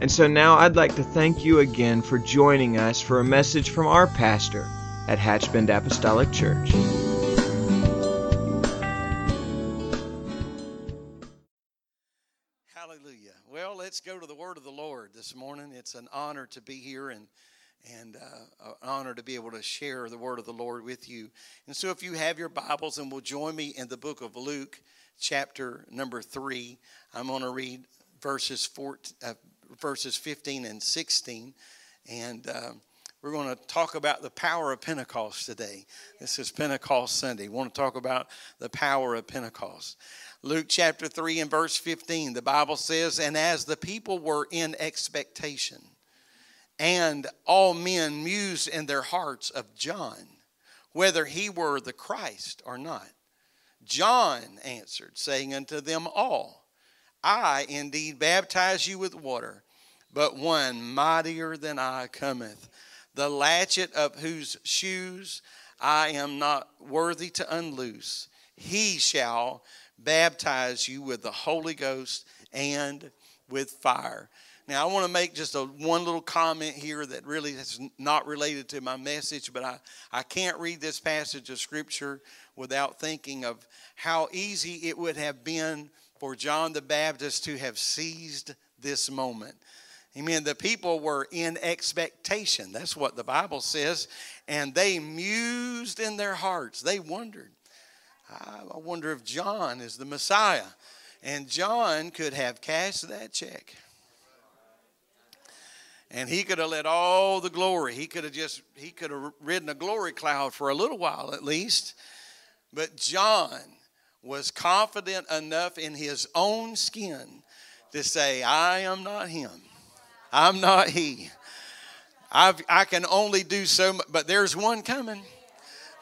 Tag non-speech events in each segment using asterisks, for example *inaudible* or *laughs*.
And so now I'd like to thank you again for joining us for a message from our pastor at Hatchbend Apostolic Church. Hallelujah. Well, let's go to the word of the Lord this morning. It's an honor to be here and and uh, an honor to be able to share the word of the Lord with you. And so, if you have your Bibles and will join me in the book of Luke, chapter number three, I'm going to read verses 14, uh, verses 15 and 16, and uh, we're going to talk about the power of Pentecost today. This is Pentecost Sunday. We want to talk about the power of Pentecost. Luke chapter 3 and verse 15, the Bible says, And as the people were in expectation, and all men mused in their hearts of John, whether he were the Christ or not. John answered, saying unto them all, I indeed baptize you with water, but one mightier than I cometh, the latchet of whose shoes I am not worthy to unloose. He shall baptize you with the Holy Ghost and with fire. Now, I want to make just a one little comment here that really is not related to my message, but I, I can't read this passage of Scripture without thinking of how easy it would have been for John the Baptist to have seized this moment. Amen. The people were in expectation. That's what the Bible says. And they mused in their hearts. They wondered. I wonder if John is the Messiah. And John could have cashed that check and he could have let all the glory he could have just he could have ridden a glory cloud for a little while at least but john was confident enough in his own skin to say i am not him i'm not he I've, i can only do so much but there's one coming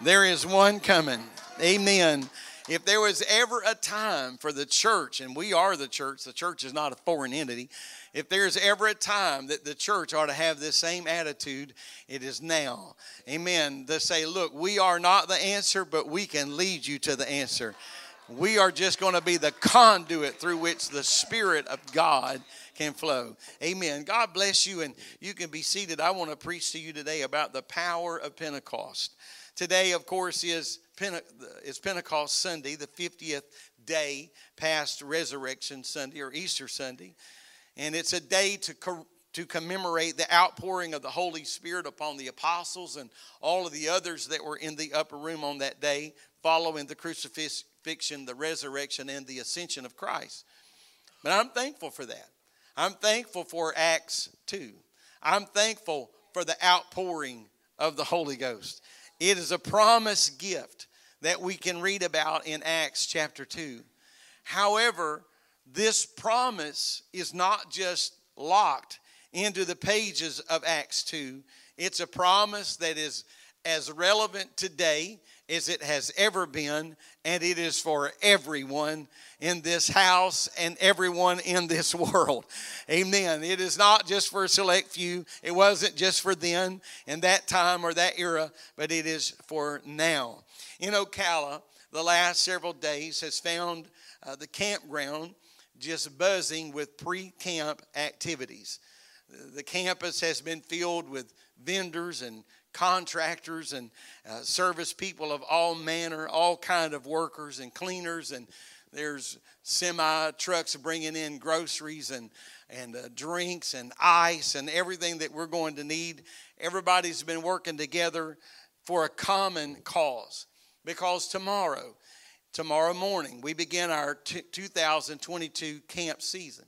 there is one coming amen if there was ever a time for the church and we are the church the church is not a foreign entity if there's ever a time that the church ought to have this same attitude, it is now. Amen. To say, look, we are not the answer, but we can lead you to the answer. We are just going to be the conduit through which the Spirit of God can flow. Amen. God bless you, and you can be seated. I want to preach to you today about the power of Pentecost. Today, of course, is, Pente- is Pentecost Sunday, the 50th day past Resurrection Sunday or Easter Sunday and it's a day to co- to commemorate the outpouring of the Holy Spirit upon the apostles and all of the others that were in the upper room on that day, following the crucifixion, the resurrection, and the ascension of Christ. But I'm thankful for that. I'm thankful for Acts 2. I'm thankful for the outpouring of the Holy Ghost. It is a promised gift that we can read about in Acts chapter 2. However, this promise is not just locked into the pages of Acts 2, it's a promise that is as relevant today as it has ever been, and it is for everyone in this house and everyone in this *laughs* world. Amen. It is not just for a select few, it wasn't just for then in that time or that era, but it is for now. In Ocala, the last several days has found uh, the campground just buzzing with pre camp activities. The campus has been filled with vendors and contractors and uh, service people of all manner, all kind of workers and cleaners, and there's semi trucks bringing in groceries and and uh, drinks and ice and everything that we're going to need. Everybody's been working together for a common cause because tomorrow tomorrow morning. We begin our t- 2022 camp season.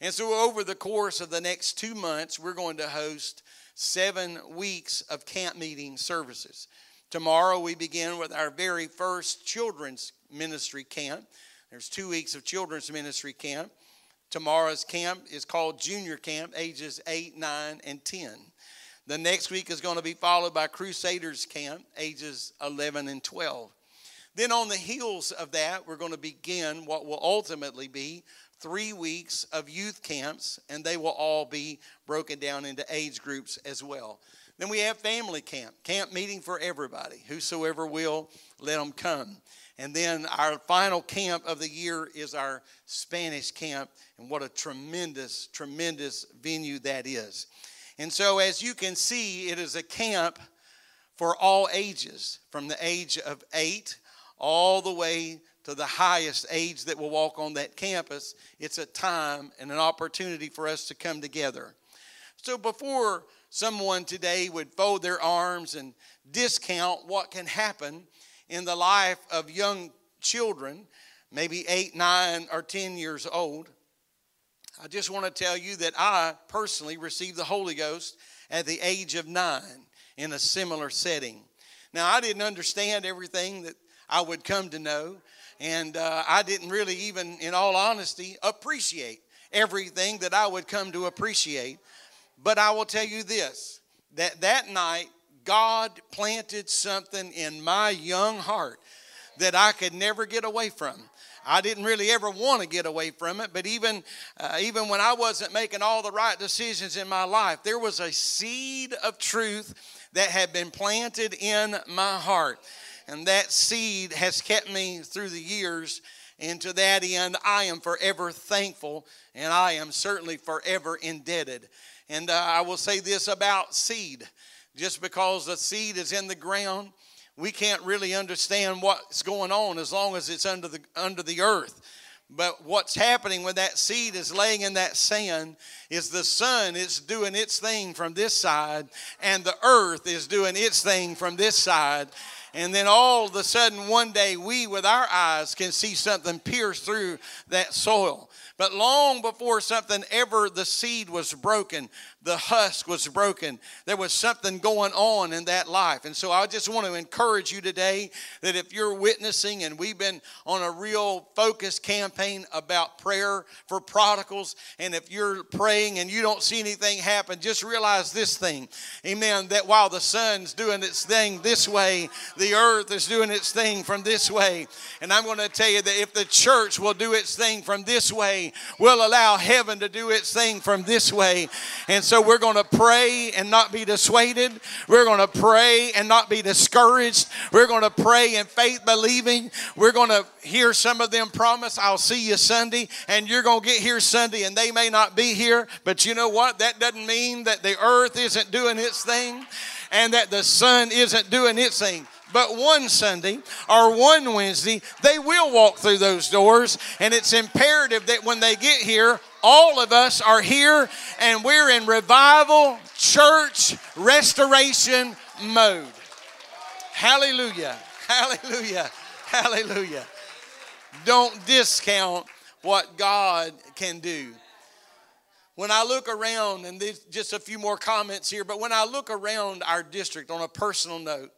And so, over the course of the next two months, we're going to host seven weeks of camp meeting services. Tomorrow, we begin with our very first children's ministry camp. There's two weeks of children's ministry camp. Tomorrow's camp is called Junior Camp, ages 8, 9, and 10. The next week is going to be followed by Crusaders Camp, ages 11 and 12. Then, on the heels of that, we're going to begin what will ultimately be three weeks of youth camps, and they will all be broken down into age groups as well. Then we have family camp, camp meeting for everybody. Whosoever will, let them come. And then our final camp of the year is our Spanish camp, and what a tremendous, tremendous venue that is. And so, as you can see, it is a camp for all ages, from the age of eight all the way to the highest age that will walk on that campus. It's a time and an opportunity for us to come together. So, before someone today would fold their arms and discount what can happen in the life of young children, maybe eight, nine, or 10 years old, I just want to tell you that I personally received the Holy Ghost at the age of nine in a similar setting. Now, I didn't understand everything that I would come to know, and uh, I didn't really even, in all honesty, appreciate everything that I would come to appreciate. But I will tell you this that that night, God planted something in my young heart that I could never get away from. I didn't really ever want to get away from it, but even uh, even when I wasn't making all the right decisions in my life, there was a seed of truth that had been planted in my heart, and that seed has kept me through the years. And to that end, I am forever thankful, and I am certainly forever indebted. And uh, I will say this about seed just because the seed is in the ground we can't really understand what's going on as long as it's under the under the earth but what's happening when that seed is laying in that sand is the sun is doing its thing from this side and the earth is doing its thing from this side and then all of a sudden one day we with our eyes can see something pierce through that soil. But long before something ever the seed was broken the husk was broken. There was something going on in that life. And so I just want to encourage you today that if you're witnessing, and we've been on a real focused campaign about prayer for prodigals, and if you're praying and you don't see anything happen, just realize this thing. Amen. That while the sun's doing its thing this way, the earth is doing its thing from this way. And I'm going to tell you that if the church will do its thing from this way, we'll allow heaven to do its thing from this way. And so so we're going to pray and not be dissuaded. We're going to pray and not be discouraged. We're going to pray in faith believing. We're going to hear some of them promise, I'll see you Sunday, and you're going to get here Sunday, and they may not be here. But you know what? That doesn't mean that the earth isn't doing its thing and that the sun isn't doing its thing but one Sunday or one Wednesday, they will walk through those doors. And it's imperative that when they get here, all of us are here and we're in revival, church, restoration mode. Hallelujah. Hallelujah. Hallelujah. Don't discount what God can do. When I look around, and there's just a few more comments here, but when I look around our district on a personal note,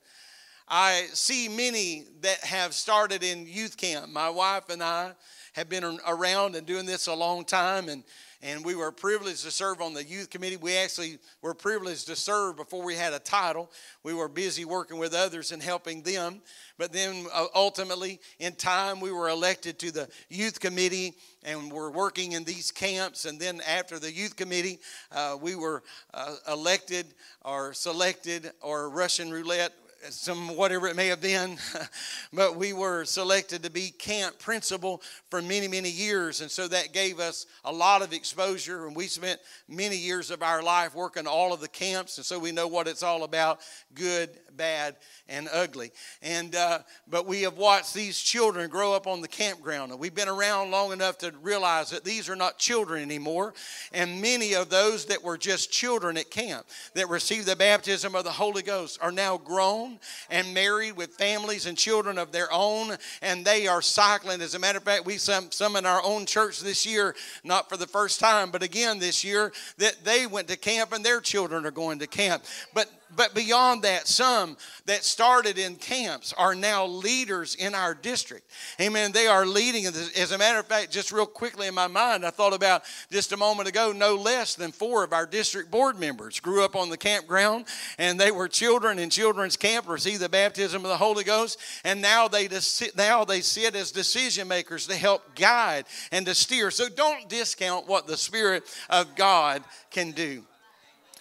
I see many that have started in youth camp. My wife and I have been around and doing this a long time, and, and we were privileged to serve on the youth committee. We actually were privileged to serve before we had a title. We were busy working with others and helping them. But then uh, ultimately, in time, we were elected to the youth committee and we're working in these camps. And then after the youth committee, uh, we were uh, elected or selected or Russian roulette some whatever it may have been, *laughs* but we were selected to be camp principal for many, many years. And so that gave us a lot of exposure. And we spent many years of our life working all of the camps. And so we know what it's all about good, bad, and ugly. And uh, but we have watched these children grow up on the campground, and we've been around long enough to realize that these are not children anymore. And many of those that were just children at camp that received the baptism of the Holy Ghost are now grown and married with families and children of their own, and they are cycling. As a matter of fact, we some some in our own church this year, not for the first time, but again this year, that they went to camp and their children are going to camp. But but beyond that, some that started in camps are now leaders in our district. Amen. They are leading. As a matter of fact, just real quickly in my mind, I thought about just a moment ago, no less than four of our district board members grew up on the campground and they were children in children's camp, received the baptism of the Holy Ghost, and now they now they sit as decision makers to help guide and to steer. So don't discount what the Spirit of God can do.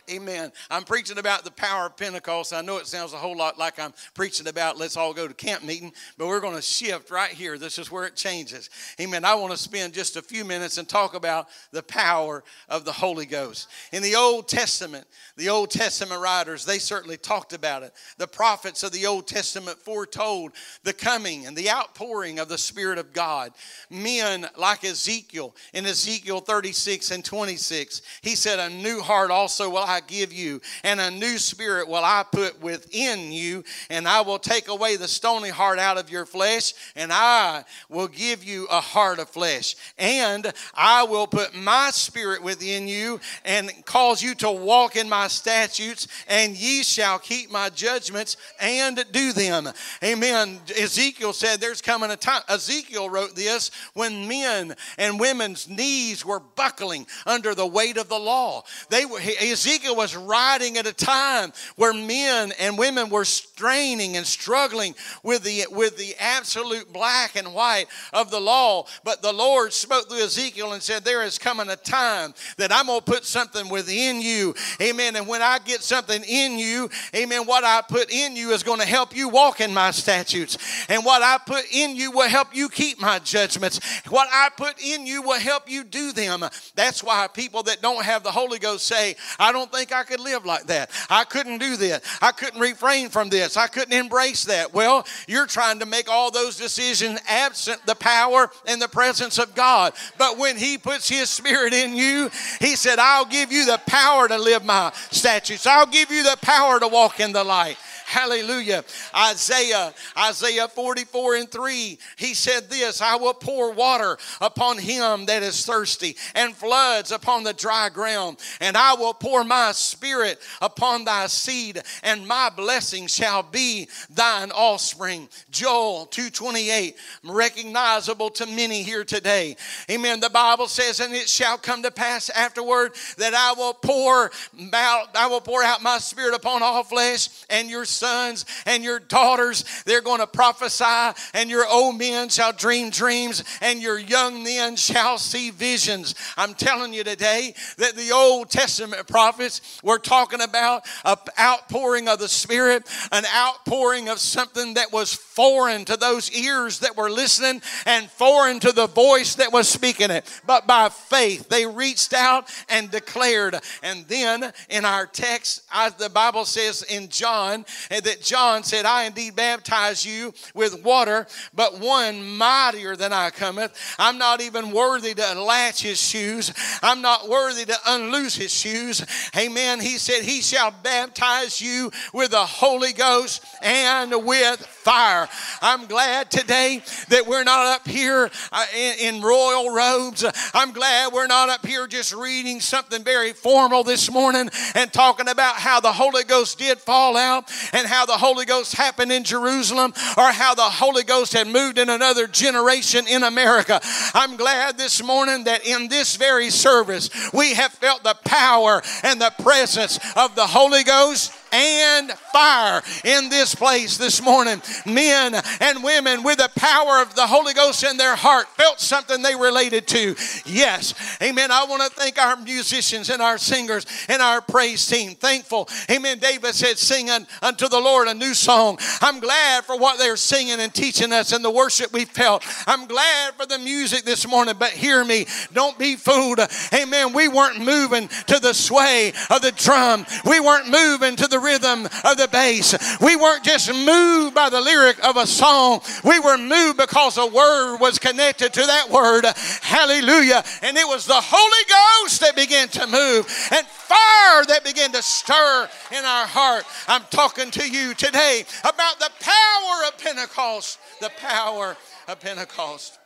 Amen. I'm preaching about the power of Pentecost. I know it sounds a whole lot like I'm preaching about let's all go to camp meeting, but we're going to shift right here. This is where it changes. Amen. I want to spend just a few minutes and talk about the power of the Holy Ghost. In the Old Testament, the Old Testament writers, they certainly talked about it. The prophets of the Old Testament foretold the coming and the outpouring of the Spirit of God. Men like Ezekiel, in Ezekiel 36 and 26, he said, A new heart also will I I give you, and a new spirit will I put within you, and I will take away the stony heart out of your flesh, and I will give you a heart of flesh. And I will put my spirit within you and cause you to walk in my statutes, and ye shall keep my judgments and do them. Amen. Ezekiel said there's coming a time. Ezekiel wrote this when men and women's knees were buckling under the weight of the law. They were Ezekiel Was writing at a time where men and women were straining and struggling with the, with the absolute black and white of the law. But the Lord spoke through Ezekiel and said, There is coming a time that I'm going to put something within you. Amen. And when I get something in you, amen, what I put in you is going to help you walk in my statutes. And what I put in you will help you keep my judgments. What I put in you will help you do them. That's why people that don't have the Holy Ghost say, I don't think I could live like that. I couldn't do that. I couldn't refrain from this. I couldn't embrace that. Well, you're trying to make all those decisions absent the power and the presence of God. But when He puts His Spirit in you, He said, I'll give you the power to live my statutes. I'll give you the power to walk in the light. Hallelujah. Isaiah, Isaiah 44 and 3, he said this I will pour water upon him that is thirsty, and floods upon the dry ground. And I will pour my spirit upon thy seed, and my blessing shall be thine offspring. Joel 228, recognizable to many here today. Amen. The Bible says, And it shall come to pass afterward that I will pour out, I will pour out my spirit upon all flesh, and your sons and your daughters, they're going to prophesy, and your old men shall dream dreams, and your young men shall see visions. I'm telling you today that the Old Testament prophets were talking about an outpouring of the Spirit, an outpouring of something that was foreign to those ears that were listening and foreign to the voice that was speaking it. But by faith, they reached out and declared. And then in our text, the Bible says in John that John said, I indeed baptize you with water, but one mightier than I cometh. I'm not even worthy to latch his shoes. I'm not worthy to unloose his shoes. Amen. He said, He shall baptize you with the Holy Ghost and with fire. I'm glad today that we're not up here uh, in royal robes. I'm glad we're not up here just reading something very formal this morning and talking about how the Holy Ghost did fall out and how the Holy Ghost happened in Jerusalem or how the Holy Ghost had moved in another generation in America. I'm glad this morning that in this very service we have felt the power and the presence of the Holy Ghost and fire in this place this morning. Men and women with the power of the Holy Ghost in their heart felt something they related to. Yes. Amen. I want to thank our musicians and our singers and our praise team. Thankful. Amen. David said, Sing unto the Lord a new song. I'm glad for what they're singing and teaching us and the worship we felt. I'm glad for the music this morning, but hear me. Don't be fooled. Amen. We weren't moving to the sway of the drum, we weren't moving to the rhythm of the bass. We weren't just moved by the lyric of a song, we were moved because a word was connected to that word. Hallelujah. And it was the Holy Ghost that began to move and fire that began to stir in our heart. I'm talking to you today about the power of Pentecost. The power of Pentecost.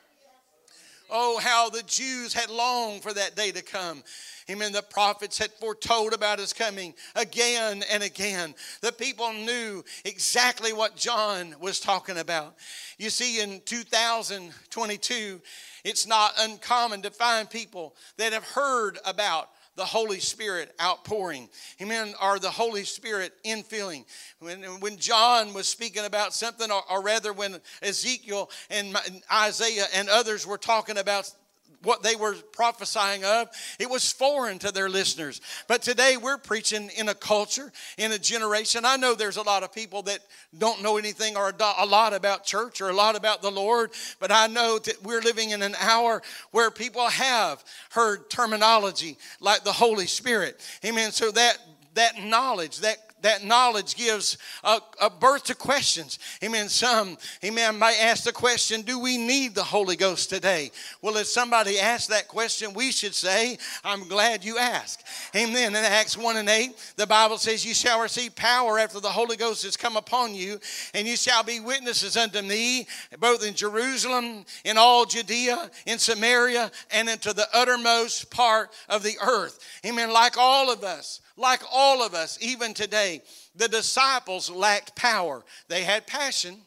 Oh, how the Jews had longed for that day to come. Amen. The prophets had foretold about his coming again and again. The people knew exactly what John was talking about. You see, in 2022, it's not uncommon to find people that have heard about the Holy Spirit outpouring. Amen. Or the Holy Spirit infilling. When, when John was speaking about something, or, or rather when Ezekiel and Isaiah and others were talking about what they were prophesying of, it was foreign to their listeners. But today we're preaching in a culture, in a generation. I know there's a lot of people that don't know anything or a lot about church or a lot about the Lord, but I know that we're living in an hour where people have heard terminology like the Holy Spirit. Amen. So that that knowledge, that that knowledge gives a, a, birth to questions. Amen. Some, amen, might ask the question, do we need the Holy Ghost today? Well, if somebody asks that question, we should say, I'm glad you asked. Amen. In Acts 1 and 8, the Bible says, You shall receive power after the Holy Ghost has come upon you, and you shall be witnesses unto me, both in Jerusalem, in all Judea, in Samaria, and into the uttermost part of the earth. Amen. Like all of us, like all of us, even today, the disciples lacked power. They had passion,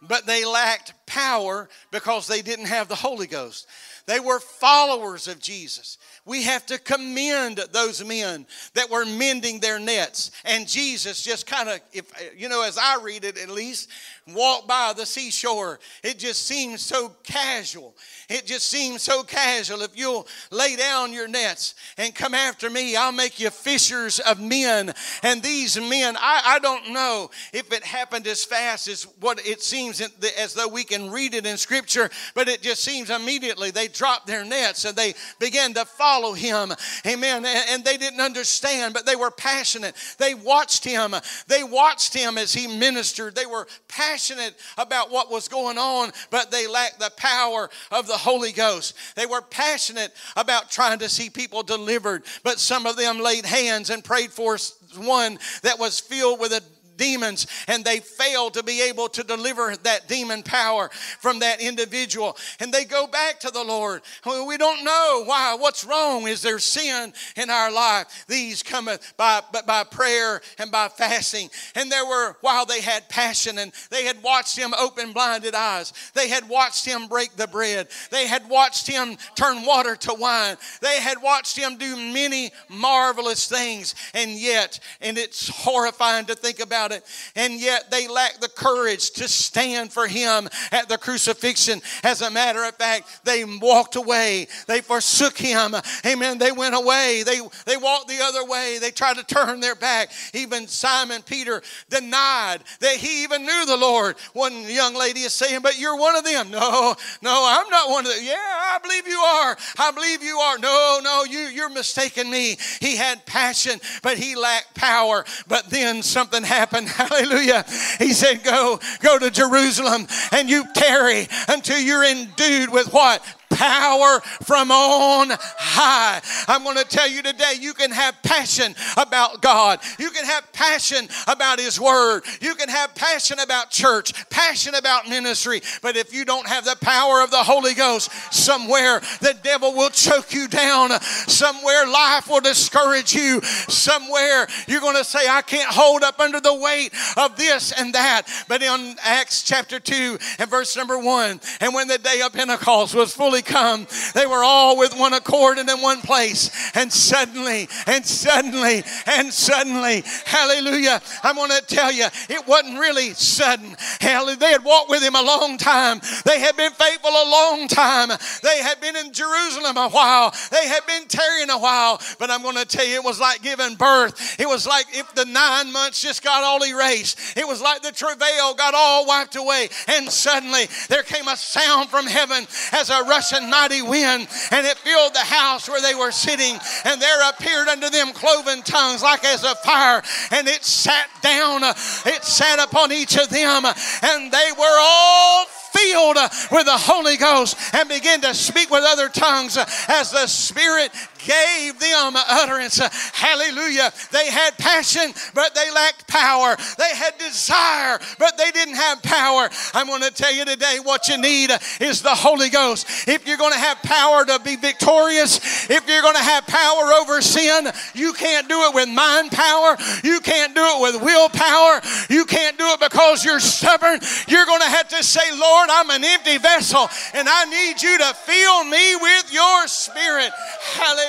but they lacked power because they didn't have the Holy Ghost. They were followers of Jesus. We have to commend those men that were mending their nets. And Jesus just kind of, if you know, as I read it at least, walk by the seashore. It just seems so casual. It just seems so casual. If you'll lay down your nets and come after me, I'll make you fishers of men. And these men, I, I don't know if it happened as fast as what it seems as though we can read it in Scripture, but it just seems immediately they dropped their nets and they began to follow him. Amen. And they didn't understand, but they were passionate. They watched him. They watched him as he ministered. They were passionate passionate about what was going on, but they lacked the power of the Holy Ghost. They were passionate about trying to see people delivered, but some of them laid hands and prayed for one that was filled with a demons and they fail to be able to deliver that demon power from that individual. And they go back to the Lord. We don't know why. What's wrong? Is there sin in our life? These cometh by, by prayer and by fasting. And there were, while they had passion and they had watched him open blinded eyes, they had watched him break the bread, they had watched him turn water to wine, they had watched him do many marvelous things. And yet, and it's horrifying to think about about it, and yet they lack the courage to stand for him at the crucifixion. As a matter of fact, they walked away, they forsook him. Amen. They went away, they, they walked the other way, they tried to turn their back. Even Simon Peter denied that he even knew the Lord. One young lady is saying, But you're one of them. *laughs* No, no, I'm not one of them. Yeah, I believe you are. I believe you are. No, no, you, you're mistaken me. He had passion, but he lacked power. But then something happened *laughs* Hallelujah. He said, Go, go to Jerusalem and you tarry until you're endued with what? Power from on high. I'm going to tell you today you can have passion about God. You can have passion about His Word. You can have passion about church, passion about ministry. But if you don't have the power of the Holy Ghost, somewhere the devil will choke you down. Somewhere life will discourage you. Somewhere you're going to say, I can't hold up under the weight of this and that. But in Acts chapter 2 and verse number 1, and when the day of Pentecost was fully come, they were all with one accord and in one place. And suddenly, and suddenly, and suddenly, hallelujah, I'm going to tell you, it wasn't really sudden. Hallelujah. They had walked with him a long time, they had been faithful a long time, they had been in Jerusalem a while, they had been tarrying a while. But I'm going to tell you, it was like giving birth. It was like if the nine months just got all erased, it was like the travail got all wiped away. And suddenly there came a sound from heaven as a rushing mighty wind, and it filled the house where they were sitting. And there appeared unto them cloven tongues like as a fire, and it sat down, uh, it sat upon each of them, and they were all filled uh, with the Holy Ghost and began to speak with other tongues uh, as the Spirit gave them utterance. Hallelujah. They had passion, but they lacked power. They had desire, but they didn't have power. I'm going to tell you today what you need is the Holy Ghost. If you're going to have power to be victorious, if you're going to have power over sin, you can't do it with mind power. You can't do it with willpower. You can't do it because you're stubborn. You're going to have to say, Lord, I'm an empty vessel and I need you to fill me with your spirit. Hallelujah.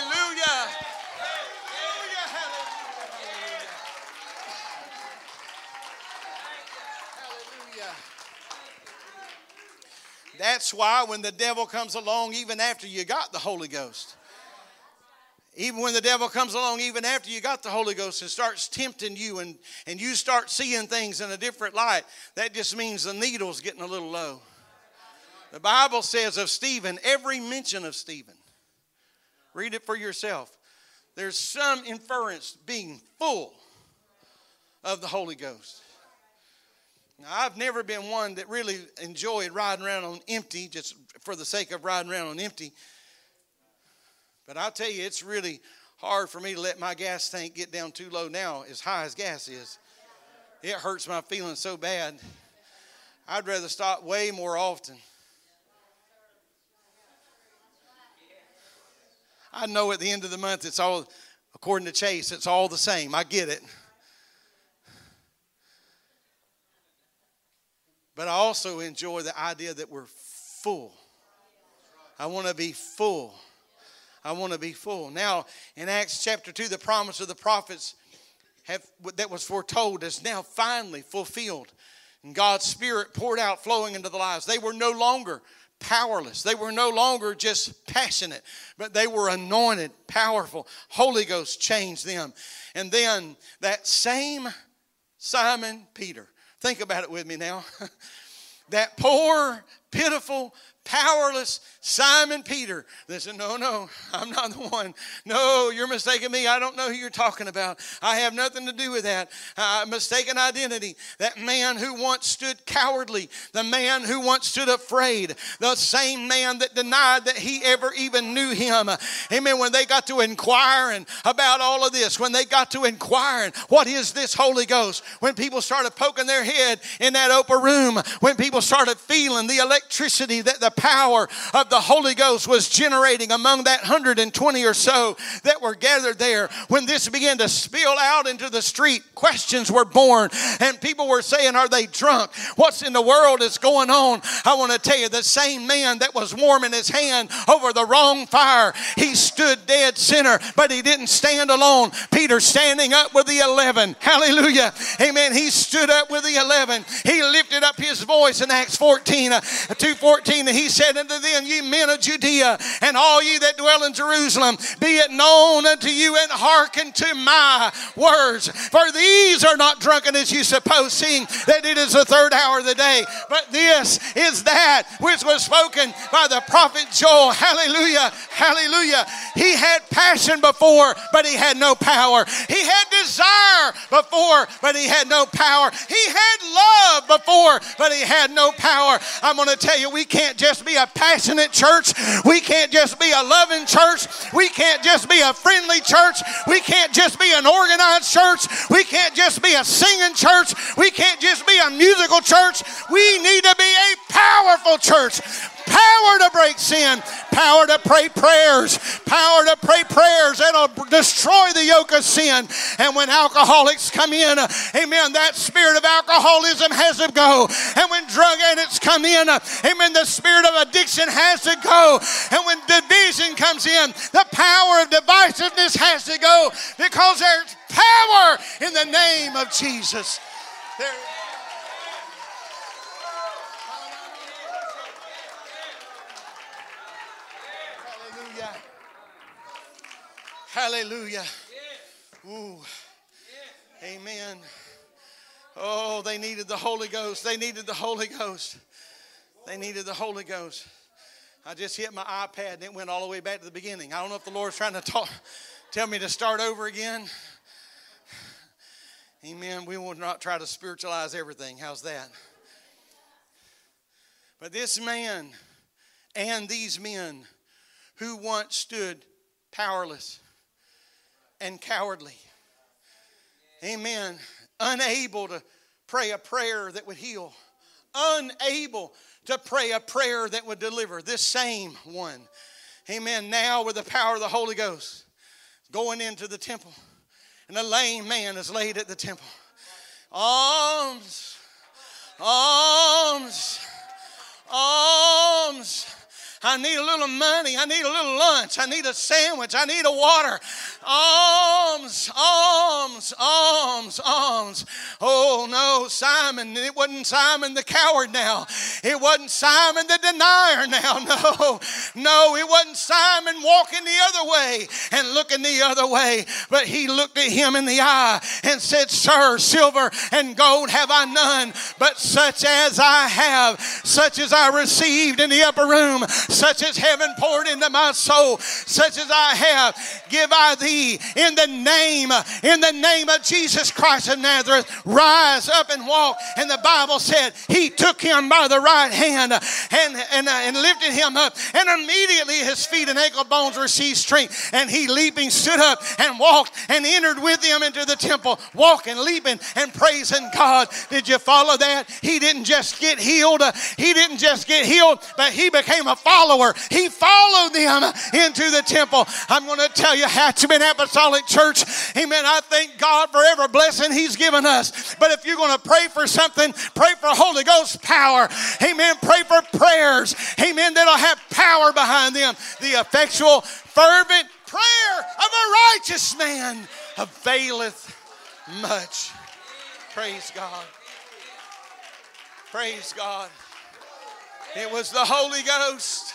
That's why when the devil comes along, even after you got the Holy Ghost, even when the devil comes along, even after you got the Holy Ghost and starts tempting you and, and you start seeing things in a different light, that just means the needle's getting a little low. The Bible says of Stephen, every mention of Stephen, read it for yourself. There's some inference being full of the Holy Ghost. Now, I've never been one that really enjoyed riding around on empty, just for the sake of riding around on empty. But I'll tell you, it's really hard for me to let my gas tank get down too low now, as high as gas is. It hurts my feelings so bad. I'd rather stop way more often. I know at the end of the month, it's all, according to Chase, it's all the same. I get it. But I also enjoy the idea that we're full. I want to be full. I want to be full. Now, in Acts chapter 2, the promise of the prophets have, that was foretold is now finally fulfilled. And God's Spirit poured out, flowing into the lives. They were no longer powerless. They were no longer just passionate, but they were anointed, powerful. Holy Ghost changed them. And then that same Simon Peter Think about it with me now. *laughs* that poor, pitiful, powerless Simon Peter. They said, No, no, I'm not the one. No, you're mistaking me. I don't know who you're talking about. I have nothing to do with that. Uh, mistaken identity. That man who once stood cowardly, the man who once stood afraid, the same man that denied that he ever even knew him. Amen. When they got to inquiring about all of this, when they got to inquiring, what is this Holy Ghost? When people started poking their head in that upper room, when people started feeling the electricity that the power of the Holy Ghost was generating among that 120 or so that were gathered there. When this began to spill out into the street, questions were born, and people were saying, Are they drunk? What's in the world is going on? I want to tell you, the same man that was warming his hand over the wrong fire, he stood dead sinner, but he didn't stand alone. Peter standing up with the 11. Hallelujah. Amen. He stood up with the 11. He lifted up his voice in Acts 14, uh, 214, and he said unto them, Ye men of Judea, and all ye that dwell in Jerusalem, be it known unto you, and hearken to my words. For these are not drunken as you suppose, seeing that it is the third hour of the day. But this is that which was spoken by the prophet Joel. Hallelujah. Hallelujah. He had passion before, but he had no power. He had desire before, but he had no power. He had love before, but he had no power. I'm going to tell you, we can't just be a passionate church. We can't just be a loving church. We can't just be a friendly church. We can't just be an organized church. We can't just be a singing church. We can't just be a musical church. We need to be a powerful church power to break sin, power to pray prayers, power to pray prayers that'll destroy the yoke of sin. And when alcoholics come in, uh, amen, that spirit of alcoholism has to go. And when drug addicts come in, uh, amen, the spirit of addiction has to go. And when division comes in, the power of divisiveness has to go because there's power in the name of Jesus. There, Hallelujah. Ooh. Amen. Oh, they needed the Holy Ghost. They needed the Holy Ghost. They needed the Holy Ghost. I just hit my iPad and it went all the way back to the beginning. I don't know if the Lord's trying to talk, tell me to start over again. Amen. We will not try to spiritualize everything. How's that? But this man and these men who once stood powerless and cowardly. Amen. Unable to pray a prayer that would heal, unable to pray a prayer that would deliver. This same one, amen, now with the power of the Holy Ghost, going into the temple, and a lame man is laid at the temple. Alms, alms, alms. I need a little money. I need a little lunch. I need a sandwich. I need a water. Alms, alms, alms, alms. Oh no, Simon. It wasn't Simon the coward now. It wasn't Simon the denier now. *laughs* No, no, it wasn't Simon walking the other way and looking the other way. But he looked at him in the eye and said, Sir, silver and gold have I none, but such as I have, such as I received in the upper room, such as heaven poured into my soul, such as I have, give I thee in the name, in the name of Jesus Christ of Nazareth. Rise up and walk. And the Bible said he took him by the right hand and, and, uh, and lifted him up. And immediately his feet and ankle bones received strength. And he leaping stood up and walked and entered with him into the temple, walking, leaping, and praising God. Did you follow that? He didn't just get healed, he didn't just get healed, but he became a follower. He followed them into the temple. I'm going to tell you, Hatchbend Apostolic Church, amen. I thank God for every blessing He's given us. But if you're going to pray for something, pray for Holy Ghost power. Amen. Pray for prayers. Amen. That'll have power behind them. The effectual, fervent prayer of a righteous man availeth much. Praise God. Praise God. It was the Holy Ghost.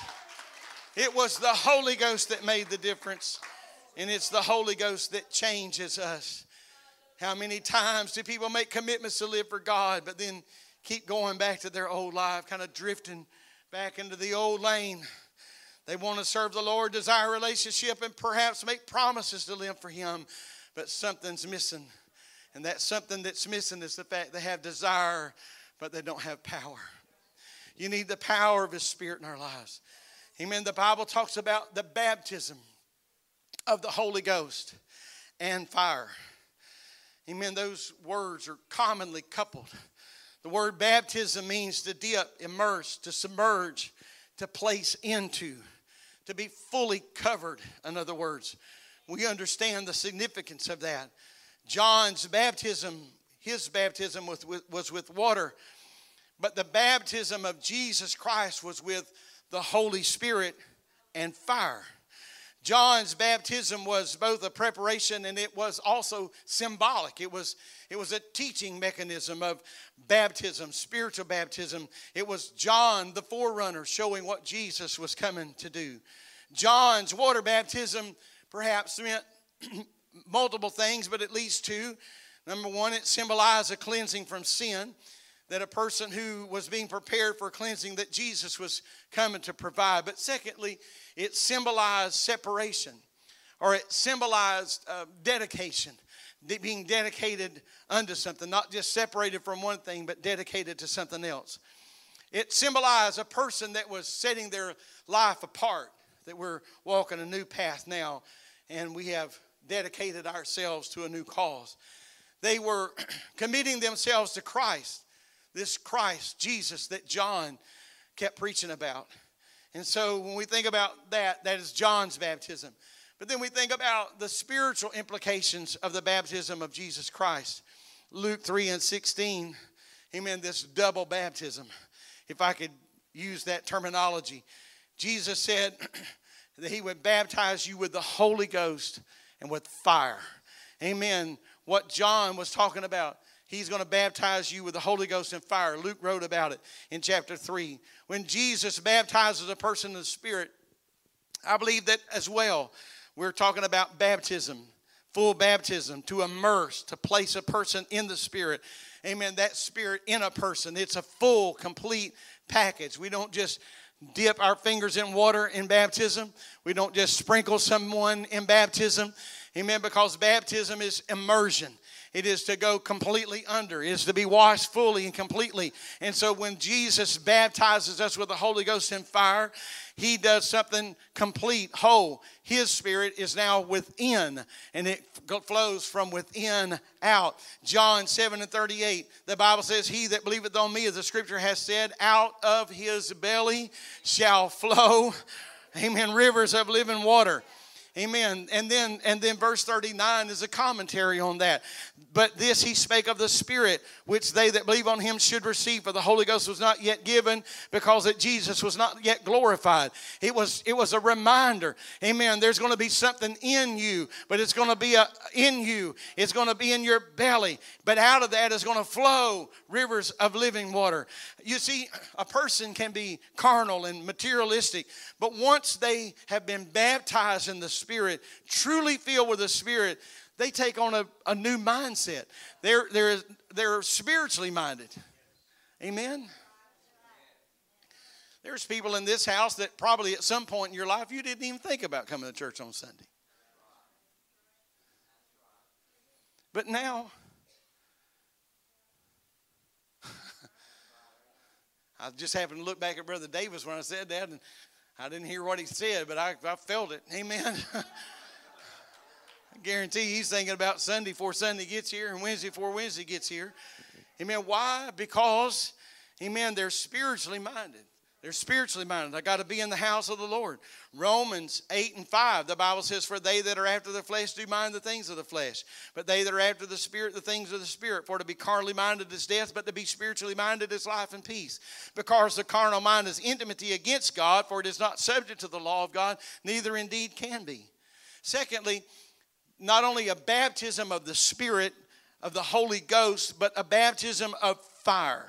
It was the Holy Ghost that made the difference. And it's the Holy Ghost that changes us. How many times do people make commitments to live for God, but then keep going back to their old life, kind of drifting back into the old lane? They want to serve the Lord, desire relationship, and perhaps make promises to live for Him, but something's missing. And that something that's missing is the fact they have desire, but they don't have power. You need the power of His Spirit in our lives. Amen. The Bible talks about the baptism of the Holy Ghost and fire. Amen. Those words are commonly coupled. The word baptism means to dip, immerse, to submerge, to place into, to be fully covered, in other words. We understand the significance of that. John's baptism, his baptism was with, was with water, but the baptism of Jesus Christ was with the Holy Spirit and fire. John's baptism was both a preparation and it was also symbolic. It was, it was a teaching mechanism of baptism, spiritual baptism. It was John, the forerunner, showing what Jesus was coming to do. John's water baptism perhaps meant *clears throat* multiple things, but at least two. Number one, it symbolized a cleansing from sin that a person who was being prepared for cleansing that Jesus was coming to provide. But secondly, it symbolized separation or it symbolized uh, dedication, being dedicated unto something, not just separated from one thing, but dedicated to something else. It symbolized a person that was setting their life apart, that we're walking a new path now, and we have dedicated ourselves to a new cause. They were *clears throat* committing themselves to Christ this Christ, Jesus, that John kept preaching about. And so when we think about that, that is John's baptism. But then we think about the spiritual implications of the baptism of Jesus Christ. Luke 3 and 16, amen, this double baptism. If I could use that terminology, Jesus said *clears throat* that he would baptize you with the Holy Ghost and with fire. Amen. What John was talking about He's going to baptize you with the Holy Ghost and fire. Luke wrote about it in chapter 3. When Jesus baptizes a person in the Spirit, I believe that as well. We're talking about baptism, full baptism, to immerse, to place a person in the Spirit. Amen. That Spirit in a person. It's a full, complete package. We don't just dip our fingers in water in baptism, we don't just sprinkle someone in baptism. Amen. Because baptism is immersion. It is to go completely under. It is to be washed fully and completely. And so when Jesus baptizes us with the Holy Ghost and fire, he does something complete, whole. His spirit is now within, and it flows from within out. John 7 and 38, the Bible says, He that believeth on me, as the scripture has said, out of his belly shall flow, *laughs* amen, rivers of living water. Amen. And then and then verse 39 is a commentary on that. But this he spake of the Spirit, which they that believe on him should receive, for the Holy Ghost was not yet given, because that Jesus was not yet glorified. It was it was a reminder. Amen. There's going to be something in you, but it's going to be a, in you. It's going to be in your belly. But out of that is going to flow rivers of living water. You see, a person can be carnal and materialistic, but once they have been baptized in the Spirit, truly filled with the Spirit, they take on a, a new mindset. They're, they're, they're spiritually minded. Amen. There's people in this house that probably at some point in your life you didn't even think about coming to church on Sunday. But now, *laughs* I just happened to look back at Brother Davis when I said that, and I didn't hear what he said, but I, I felt it. Amen. *laughs* I guarantee he's thinking about Sunday before Sunday gets here and Wednesday before Wednesday gets here. Amen. Why? Because, amen, they're spiritually minded. They're spiritually minded. I got to be in the house of the Lord. Romans 8 and 5, the Bible says, For they that are after the flesh do mind the things of the flesh, but they that are after the Spirit, the things of the Spirit. For to be carnally minded is death, but to be spiritually minded is life and peace. Because the carnal mind is enmity against God, for it is not subject to the law of God, neither indeed can be. Secondly, not only a baptism of the Spirit, of the Holy Ghost, but a baptism of fire.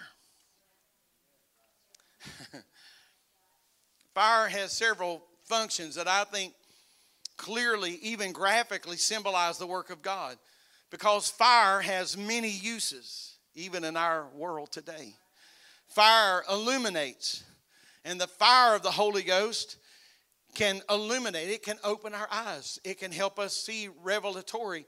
*laughs* Fire has several functions that I think clearly, even graphically, symbolize the work of God. Because fire has many uses, even in our world today. Fire illuminates, and the fire of the Holy Ghost can illuminate, it can open our eyes, it can help us see revelatory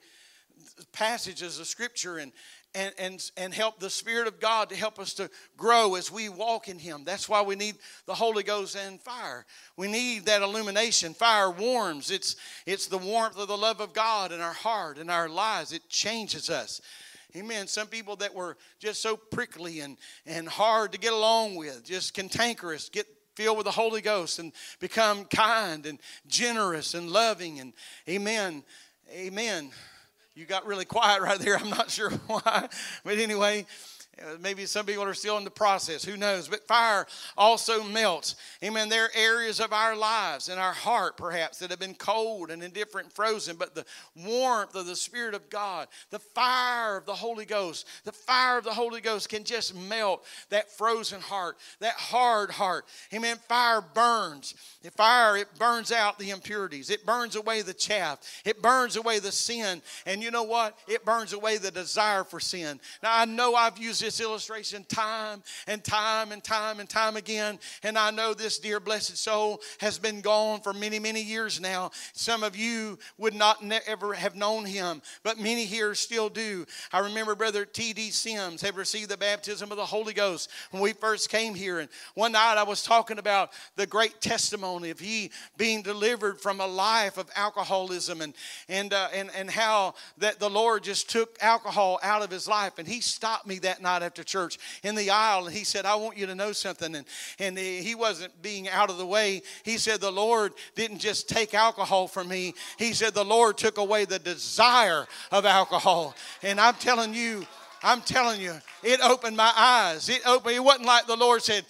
passages of Scripture and, and, and, and help the Spirit of God to help us to grow as we walk in Him. That's why we need the Holy Ghost and fire. We need that illumination. Fire warms, it's, it's the warmth of the love of God in our heart and our lives. It changes us. Amen. Some people that were just so prickly and, and hard to get along with, just cantankerous, get filled with the Holy Ghost and become kind and generous and loving. And amen. Amen. You got really quiet right there. I'm not sure *laughs* why. But anyway, maybe some people are still in the process. Who knows? But fire also melts. Amen. There are areas of our lives and our heart, perhaps, that have been cold and indifferent, frozen. But the warmth of the Spirit of God, the fire of the Holy Ghost, the fire of the Holy Ghost can just melt that frozen heart, that hard heart. Amen. Fire burns. The fire, it burns out the impurities. It burns away the chaff. It burns away the sin. And you know what? It burns away the desire for sin. Now, I know I've used this illustration time and time and time and time again. And I know this dear blessed soul has been gone for many, many years now. Some of you would not ne- ever have known him, but many here still do. I remember Brother T.D. Sims had received the baptism of the Holy Ghost when we first came here. And one night I was talking about the great testimony of he being delivered from a life of alcoholism and, and, uh, and, and how that the Lord just took alcohol out of his life. And he stopped me that night after church in the aisle and he said, I want you to know something. And, and he wasn't being out of the way. He said, The Lord didn't just take alcohol from me, He said, The Lord took away the desire of alcohol. And I'm telling you, I'm telling you, it opened my eyes. It opened, it wasn't like the Lord said,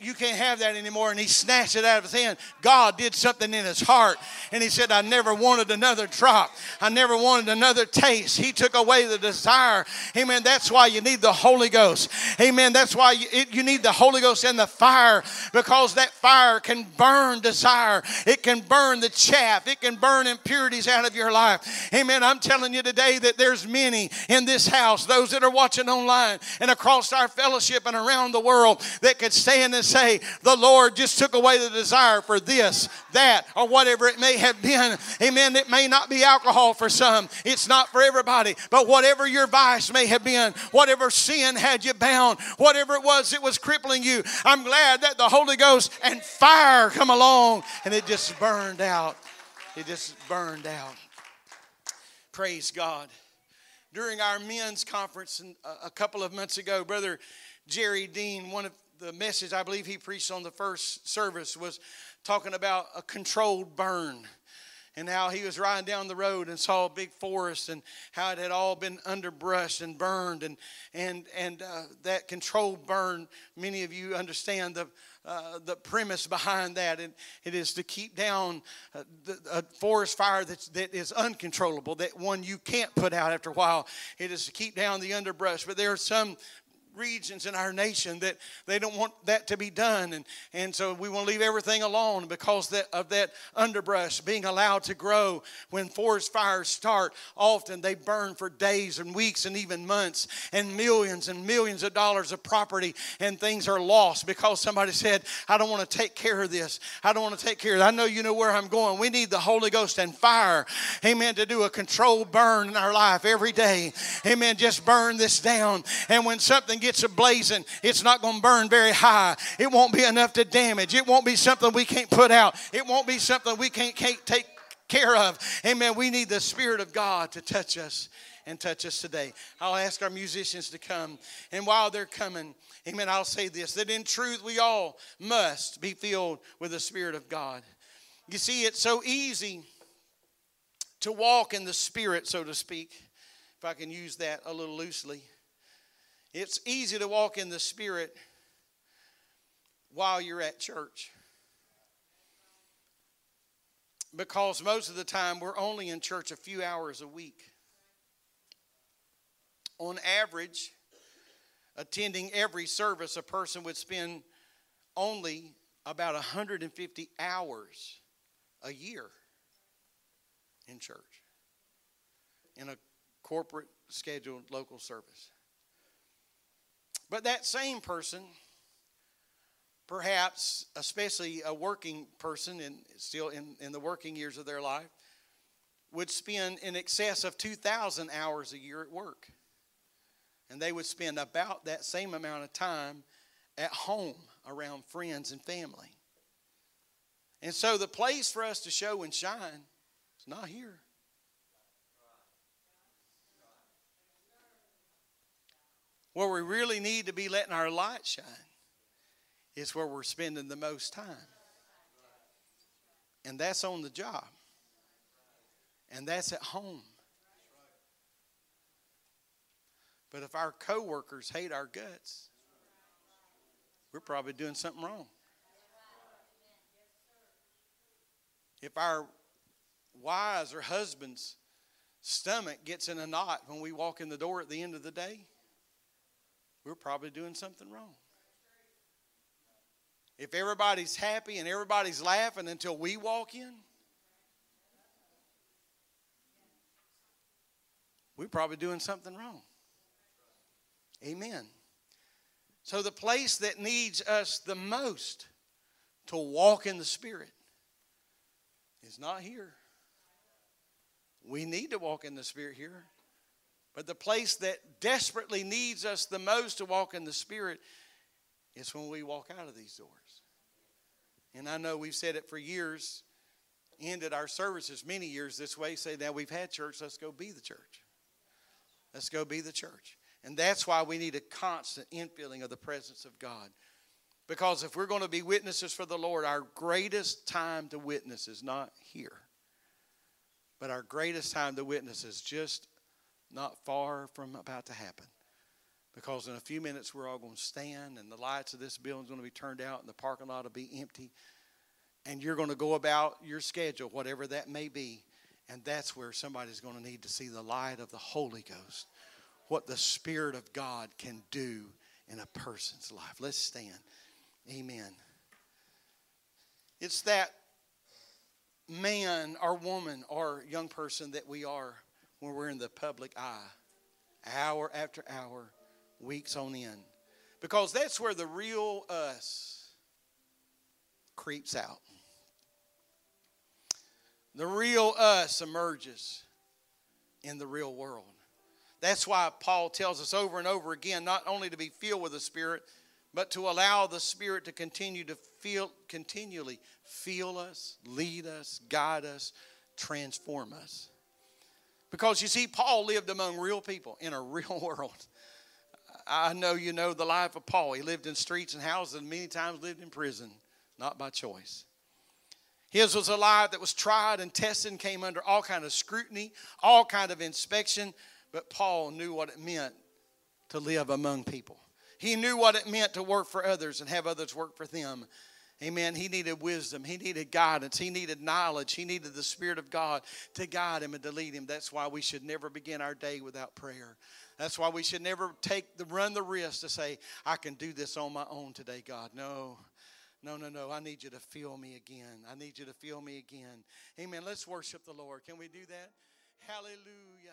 you can't have that anymore. And he snatched it out of his hand. God did something in his heart. And he said, I never wanted another drop. I never wanted another taste. He took away the desire. Amen. That's why you need the Holy Ghost. Amen. That's why you, it, you need the Holy Ghost and the fire because that fire can burn desire. It can burn the chaff. It can burn impurities out of your life. Amen. I'm telling you today that there's many in this house, those that are watching online and across our fellowship and around the world that can could stand and say, The Lord just took away the desire for this, that, or whatever it may have been. Amen. It may not be alcohol for some, it's not for everybody. But whatever your vice may have been, whatever sin had you bound, whatever it was that was crippling you, I'm glad that the Holy Ghost and fire come along and it just burned out. It just burned out. Praise God. During our men's conference uh, a couple of months ago, Brother Jerry Dean, one of the message I believe he preached on the first service was talking about a controlled burn and how he was riding down the road and saw a big forest and how it had all been underbrushed and burned and and and uh, that controlled burn many of you understand the uh, the premise behind that. And it is to keep down uh, a forest fire that's, that is uncontrollable that one you can't put out after a while. It is to keep down the underbrush. But there are some regions in our nation that they don't want that to be done. And, and so we want to leave everything alone because that, of that underbrush being allowed to grow. When forest fires start, often they burn for days and weeks and even months, and millions and millions of dollars of property and things are lost because somebody said, I don't want to take care of this. I don't want to take care of it. I know you know where I'm going. We need the Holy Ghost and fire, amen, to do a controlled burn in our life every day. Amen. Just burn this down. And when something gets ablazing, it's not going to burn very high. It won't be enough to damage. It won't be something we can't put out. It won't be something we can't, can't take care of. Amen. We need the Spirit of God to touch us and touch us today. I'll ask our musicians to come. And while they're coming, amen, I'll say this that in truth we all must be filled with the Spirit of God. You see, it's so easy to walk in the Spirit, so to speak, if I can use that a little loosely. It's easy to walk in the Spirit while you're at church. Because most of the time we're only in church a few hours a week. On average, attending every service, a person would spend only about 150 hours a year in church in a corporate scheduled local service. But that same person, perhaps, especially a working person and still in, in the working years of their life, would spend in excess of 2,000 hours a year at work. And they would spend about that same amount of time at home around friends and family. And so the place for us to show and shine is not here. Where we really need to be letting our light shine is where we're spending the most time. And that's on the job. And that's at home. But if our coworkers hate our guts, we're probably doing something wrong. If our wives or husbands' stomach gets in a knot when we walk in the door at the end of the day, we're probably doing something wrong. If everybody's happy and everybody's laughing until we walk in, we're probably doing something wrong. Amen. So, the place that needs us the most to walk in the Spirit is not here. We need to walk in the Spirit here. But the place that desperately needs us the most to walk in the Spirit is when we walk out of these doors. And I know we've said it for years, ended our services many years this way, say, now we've had church, let's go be the church. Let's go be the church. And that's why we need a constant infilling of the presence of God. Because if we're going to be witnesses for the Lord, our greatest time to witness is not here. But our greatest time to witness is just not far from about to happen. Because in a few minutes, we're all going to stand, and the lights of this building is going to be turned out, and the parking lot will be empty. And you're going to go about your schedule, whatever that may be. And that's where somebody's going to need to see the light of the Holy Ghost, what the Spirit of God can do in a person's life. Let's stand. Amen. It's that man or woman or young person that we are we're in the public eye, hour after hour, weeks on end. Because that's where the real us creeps out. The real us emerges in the real world. That's why Paul tells us over and over again not only to be filled with the Spirit, but to allow the Spirit to continue to feel continually feel us, lead us, guide us, transform us. Because you see, Paul lived among real people in a *laughs* real world. I know you know the life of Paul. He lived in streets and houses and many times lived in prison, not by choice. His was a life that was tried and tested and came under all kind of scrutiny, all kind of inspection, but Paul knew what it meant to live among people. He knew what it meant to work for others and have others work for them. Amen. He needed wisdom. He needed guidance. He needed knowledge. He needed the Spirit of God to guide him and to lead him. That's why we should never begin our day without prayer. That's why we should never take the run the risk to say, I can do this on my own today, God. No. No, no, no. I need you to feel me again. I need you to feel me again. Amen. Let's worship the Lord. Can we do that? Hallelujah.